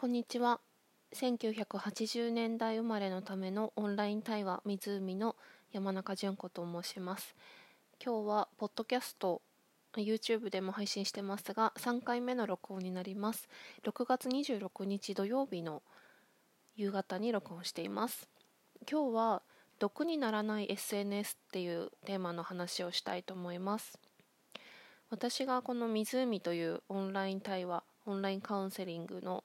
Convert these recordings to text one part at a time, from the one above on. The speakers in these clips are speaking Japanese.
こんにちは。1980年代生まれのためのオンライン対話湖の山中純子と申します。今日はポッドキャスト、YouTube でも配信してますが、3回目の録音になります。6月26日土曜日の夕方に録音しています。今日は毒にならない SNS っていうテーマの話をしたいと思います。私がこの湖というオンライン対話、オンラインカウンセリングの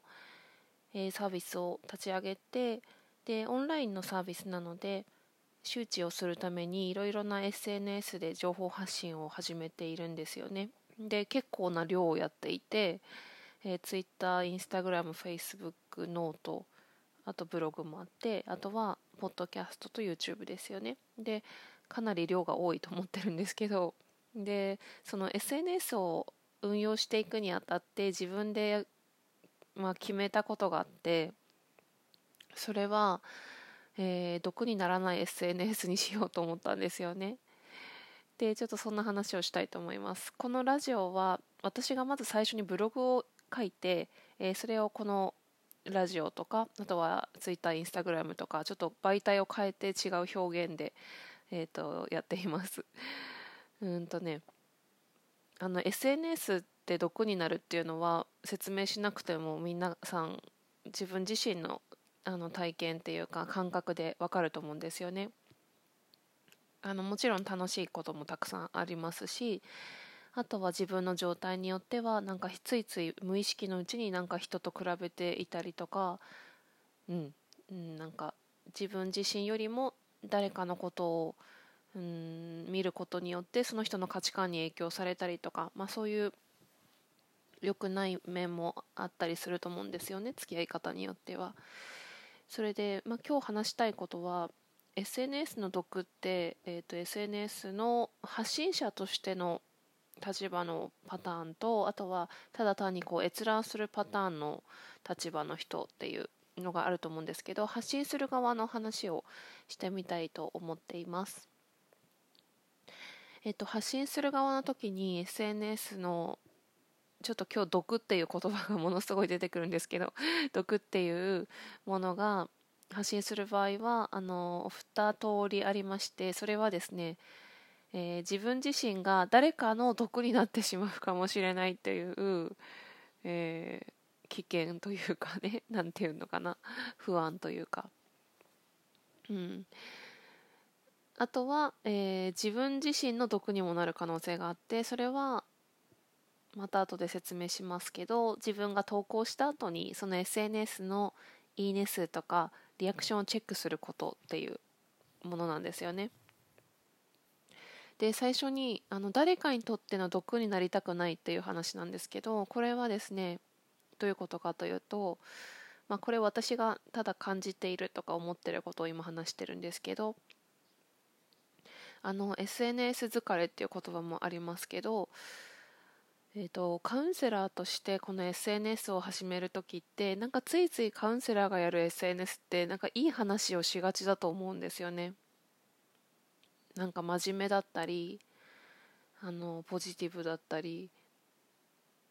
え、サービスを立ち上げてでオンラインのサービスなので周知をするためにいろいろな SNS で情報発信を始めているんですよね。で結構な量をやっていて、えー、Twitter、Instagram、Facebook、 note あとブログもあってあとはポッドキャストと YouTube ですよね。でかなり量が多いと思ってるんですけどでその SNS を運用していくにあたって自分でまあ、決めたことがあってそれは、えー、毒にならない SNS にしようと思ったんですよね。でちょっとそんな話をしたいと思います。このラジオは私がまず最初にブログを書いて、えー、それをこのラジオとかあとは Twitter、Instagram とかちょっと媒体を変えて違う表現で、えーと、やっています。うんとねあの SNS って毒になるっていうのは説明しなくても皆さん自分自身のあの体験っていうか感覚でわかると思うんですよね。あのもちろん楽しいこともたくさんありますしあとは自分の状態によってはなんかついつい無意識のうちになんか人と比べていたりとか、うん、うん、なんか自分自身よりも誰かのことをうん見ることによってその人の価値観に影響されたりとか、まあ、そういう良くない面もあったりすると思うんですよね付き合い方によっては。それで、まあ、今日話したいことは SNS の毒って、えーと、SNS の発信者としての立場のパターンとあとはただ単にこう閲覧するパターンの立場の人っていうのがあると思うんですけど発信する側の話をしてみたいと思っています。えっと、発信する側の時に SNS のちょっと今日毒っていう言葉がものすごい出てくるんですけど 毒っていうものが発信する場合はあの2通りありましてそれはですね、えー、自分自身が誰かの毒になってしまうかもしれないっていう、えー、危険というかね 何て言うのかな不安というか。うんあとは、えー、自分自身の毒にもなる可能性があってそれはまた後で説明しますけど自分が投稿した後にその SNS のいいね数とかリアクションをチェックすることっていうものなんですよね。で最初にあの誰かにとっての毒になりたくないっていう話なんですけどこれはですねどういうことかというと、まあ、これ私がただ感じているとか思ってることを今話してるんですけどあの SNS 疲れっていう言葉もありますけどえーと、カウンセラーとしてこの SNS を始める時ってなんかついついカウンセラーがやる SNS ってなんかいい話をしがちだと思うんですよね。なんか真面目だったりあのポジティブだったり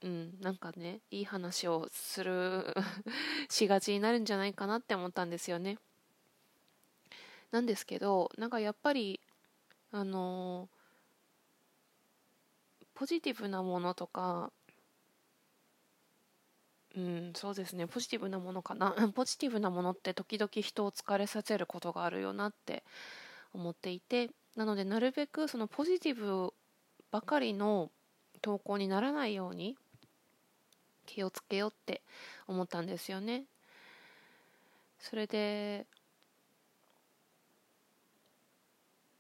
うんなんかねいい話をする しがちになるんじゃないかなって思ったんですよね。なんですけどなんかやっぱりあのーポジティブなものとかうんそうですね。ポジティブなものかな。ポジティブなものって時々人を疲れさせることがあるよなって思っていて。なのでなるべくそのポジティブばかりの投稿にならないように気をつけようって思ったんですよね。それで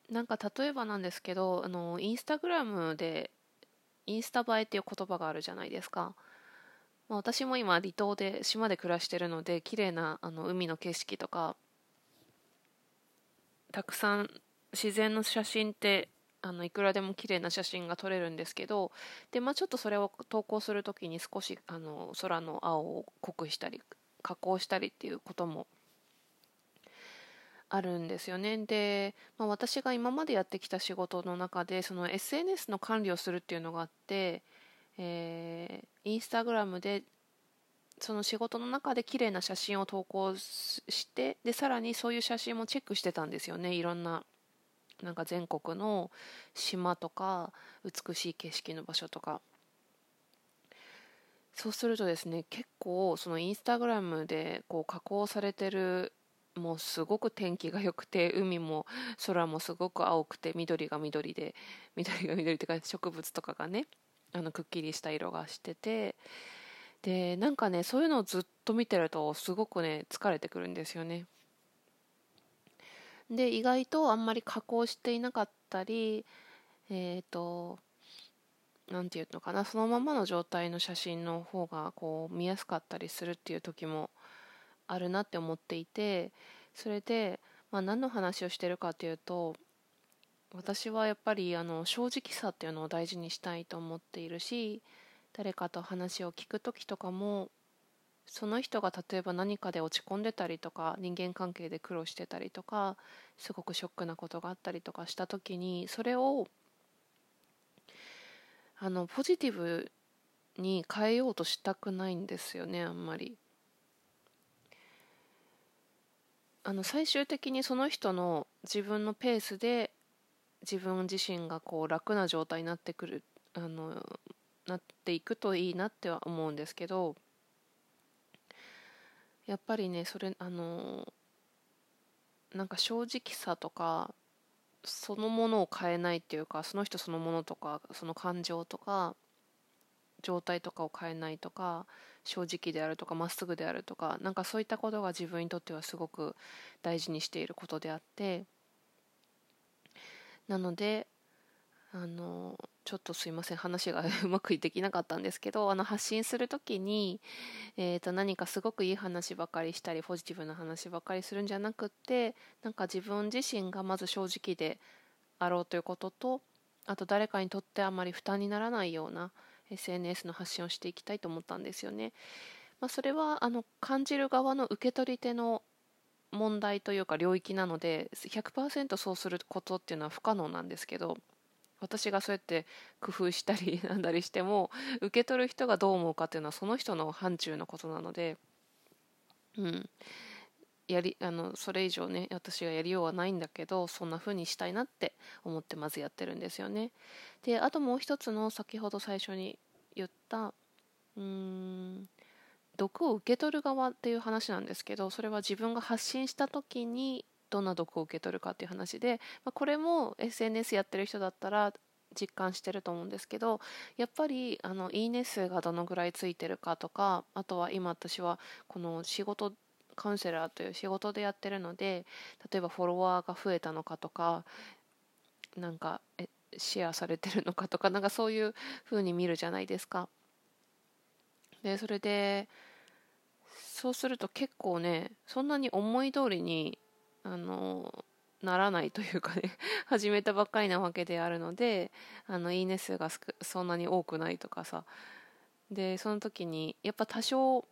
なんか例えばなんですけどあのインスタグラムでインスタ映えっていう言葉があるじゃないですか。まあ、私も今離島で島で暮らしてるので綺麗なあな海の景色とかたくさん自然の写真ってあのいくらでも綺麗な写真が撮れるんですけどで、まあ、ちょっとそれを投稿する時に少しあの空の青を濃くしたり加工したりっていうこともあるんですよね。で、まあ、私が今までやってきた仕事の中でその SNS の管理をするっていうのがあって、えー、インスタグラムでその仕事の中で綺麗な写真を投稿してでさらにそういう写真もチェックしてたんですよねいろんななんか全国の島とか美しい景色の場所とかそうするとですね結構そのインスタグラムでこう加工されてるもうすごく天気が良くて海も空もすごく青くて緑が緑で緑が緑ってか植物とかがねあのくっきりした色がしてて。でなんかねそういうのをずっと見てるとすごくね疲れてくるんですよね。で意外とあんまり加工していなかったりえっ、ー、と何て言うのかなそのままの状態の写真の方がこう見やすかったりするっていう時もあるなって思っていてそれで、まあ、何の話をしてるかというと私はやっぱりあの正直さっていうのを大事にしたいと思っているし誰かと話を聞く時とかもその人が例えば何かで落ち込んでたりとか人間関係で苦労してたりとかすごくショックなことがあったりとかした時にそれをあのポジティブに変えようとしたくないんですよねあんまり。あの最終的にその人の自分のペースで自分自身がこう楽な状態になってくるあのなっていくといいなっては思うんですけどやっぱりねそれあのなんか正直さとかそのものを変えないっていうかその人そのものとかその感情とか状態とかを変えないとか正直であるとかまっすぐであるとかなんかそういったことが自分にとってはすごく大事にしていることであってなのであのちょっとすいません話が うまくできなかったんですけどあの発信する時に、えー、と何かすごくいい話ばかりしたりポジティブな話ばかりするんじゃなくってなんか自分自身がまず正直であろうということとあと誰かにとってあまり負担にならないような SNS の発信をしていきたいと思ったんですよね。まあ、それはあの感じる側の受け取り手の問題というか領域なので100%そうすることっていうのは不可能なんですけど私がそうやって工夫したり なんだりしても受け取る人がどう思うかっていうのはその人の範疇のことなので、うん、やりあのそれ以上ね私がやりようはないんだけどそんな風にしたいなって思ってまずやってるんですよね。であともう一つの先ほど最初に言ったうーん毒を受け取る側っていう話なんですけどそれは自分が発信した時にどんな毒を受け取るかっていう話で、まあ、これも SNS やってる人だったら実感してると思うんですけどやっぱりあのいいね数がどのぐらいついてるかとかあとは今私はこの仕事カウンセラーという仕事でやってるので例えばフォロワーが増えたのかとかなんかえシェアされてるのかとかなんかそういう風に見るじゃないですか。でそれでそうすると結構ねそんなに思い通りにあのならないというかね始めたばっかりなわけであるのであのいいね数がそんなに多くないとかさでその時にやっぱ多少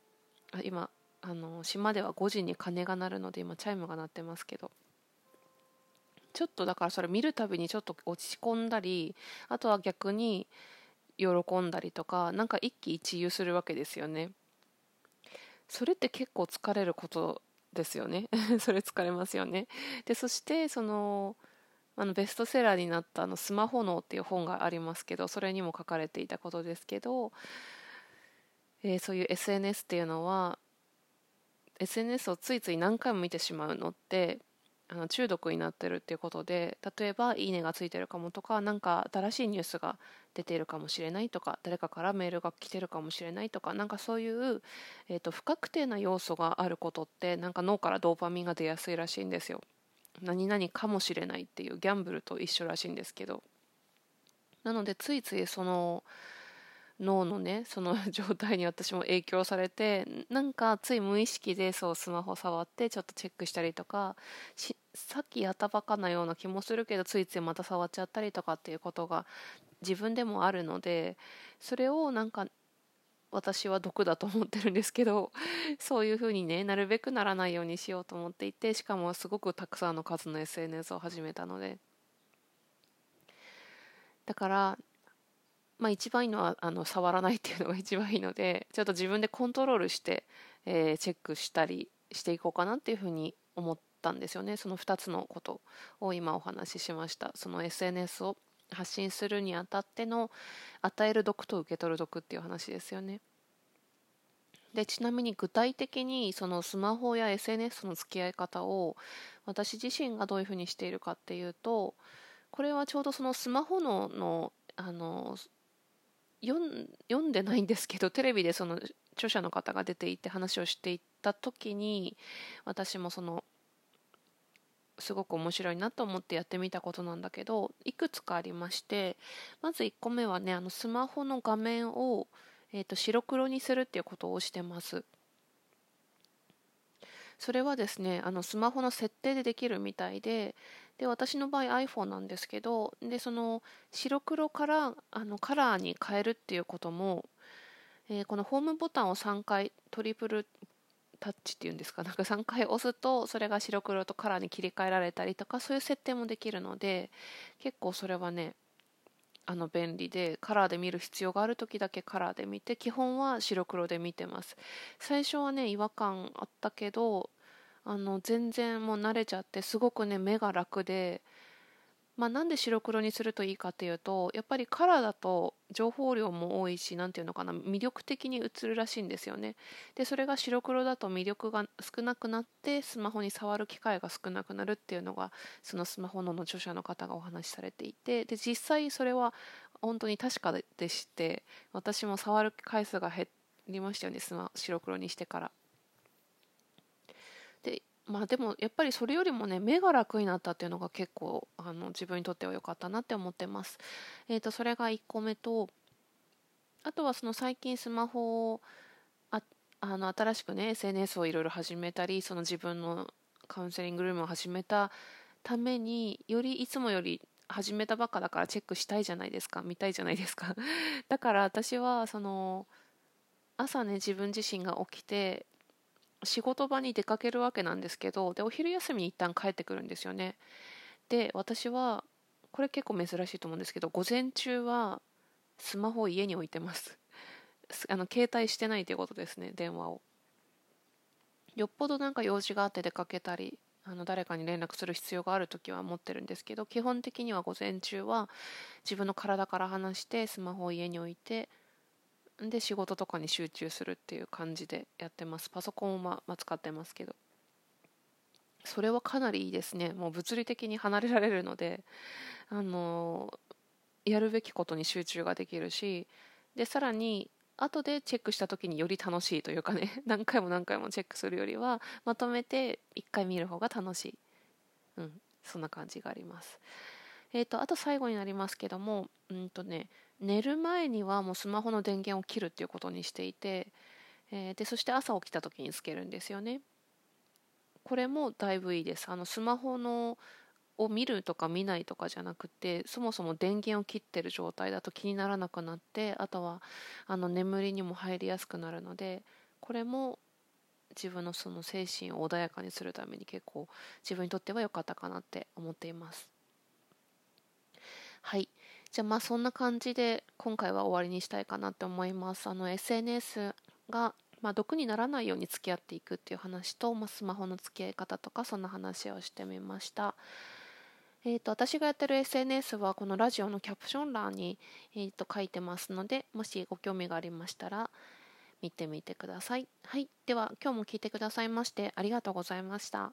今あの島では5時に鐘が鳴るので今チャイムが鳴ってますけど。ちょっとだからそれ見るたびにちょっと落ち込んだりあとは逆に喜んだりとかなんか一喜一憂するわけですよね。それって結構疲れることですよね。それ疲れますよね。でそしてそのあのベストセラーになったあの「スマホ脳」っていう本がありますけどそれにも書かれていたことですけど、えー、そういう SNS っていうのは SNS をついつい何回も見てしまうのってあの中毒になってるっていうことで例えば「いいね」がついてるかもとか何か新しいニュースが出ているかもしれないとか誰かからメールが来てるかもしれないとかなんかそういう、えーと、不確定な要素があることってなんか脳からドーパミンが出やすいらしいんですよ。何々かもしれないっていうギャンブルと一緒らしいんですけどなのでついついその脳のねその 状態に私も影響されてなんかつい無意識でそうスマホ触ってちょっとチェックしたりとかさっきやったばかなような気もするけどついついまた触っちゃったりとかっていうことが自分でもあるのでそれをなんか私は毒だと思ってるんですけど そういうふうにねなるべくならないようにしようと思っていてしかもすごくたくさんの数の SNS を始めたので。だからまあ、一番いいのはあの触らないっていうのが一番いいのでちょっと自分でコントロールして、えー、チェックしたりしていこうかなっていうふうに思ったんですよね。その2つのことを今お話ししました。その SNS を発信するにあたっての与える毒と受け取る毒っていう話ですよね。でちなみに具体的にそのスマホや SNS の付き合い方を私自身がどういうふうにしているかっていうとこれはちょうどそのスマホののあの読んでないんですけどテレビでその著者の方が出ていて話をしていった時に私もそのすごく面白いなと思ってやってみたことなんだけどいくつかありましてまず1個目はねあのスマホの画面を、えーと白黒にするっていうことをしてます。それはですねあのスマホの設定でできるみたいでで私の場合 iPhone なんですけどでその白黒からあのカラーに変えるっていうことも、えー、このホームボタンを3回トリプルタッチっていうんですか？なんか3回押すとそれが白黒とカラーに切り替えられたりとかそういう設定もできるので結構それはねあの便利でカラーで見る必要がある時だけカラーで見て基本は白黒で見てます。最初はね違和感あったけどあの全然もう慣れちゃってすごくね目が楽でまあ、なんで白黒にするといいかっていうとやっぱりカラーだと情報量も多いし何ていうのかな魅力的に映るらしいんですよね。でそれが白黒だと魅力が少なくなってスマホに触る機会が少なくなるっていうのがそのスマホの著者の方がお話しされていてで実際それは本当に確かでして私も触る回数が減りましたよねスマ白黒にしてから。でまあでもやっぱりそれよりもね目が楽になったっていうのが結構あの自分にとっては良かったなって思ってます。えーと、それが1個目とあとはその最近スマホをああの新しくね SNS をいろいろ始めたりその自分のカウンセリングルームを始めたためによりいつもより始めたばっかだからチェックしたいじゃないですか見たいじゃないですか だから私はその朝ね自分自身が起きて仕事場に出かけるわけなんですけどでお昼休みに一旦帰ってくるんですよね。で私はこれ結構珍しいと思うんですけど午前中はスマホを家に置いてます。あの携帯してないということですね電話を。よっぽどなんか用事があって出かけたりあの誰かに連絡する必要がある時は持ってるんですけど基本的には午前中は自分の体から離してスマホを家に置いてで仕事とかに集中するっていう感じでやってます。パソコンをま、ま使ってますけど。それはかなりいいですね。もう物理的に離れられるのであのやるべきことに集中ができるしでさらに後でチェックした時により楽しいというかね 何回も何回もチェックするよりはまとめて1回見る方が楽しい。うんそんな感じがあります。えっ、ー、とあと最後になりますけどもうんとね寝る前にはもうスマホの電源を切るっていうことにしていて、えー、でそして朝起きた時につけるんですよね。これもだいぶいいです。あのスマホのを見るとか見ないとかじゃなくてそもそも電源を切ってる状態だと気にならなくなってあとはあの眠りにも入りやすくなるのでこれも自分のその精神を穏やかにするために結構自分にとっては良かったかなって思っています。はい。じゃあまあそんな感じで今回は終わりにしたいかなって思います。あの SNS がまあ、毒にならないように付き合っていくっていう話と、まあ、スマホの付き合い方とかそんな話をしてみました。えーと、私がやってる SNS はこのラジオのキャプション欄に、えーと書いてますのでもしご興味がありましたら見てみてください。はい、では今日も聞いてくださいましてありがとうございました。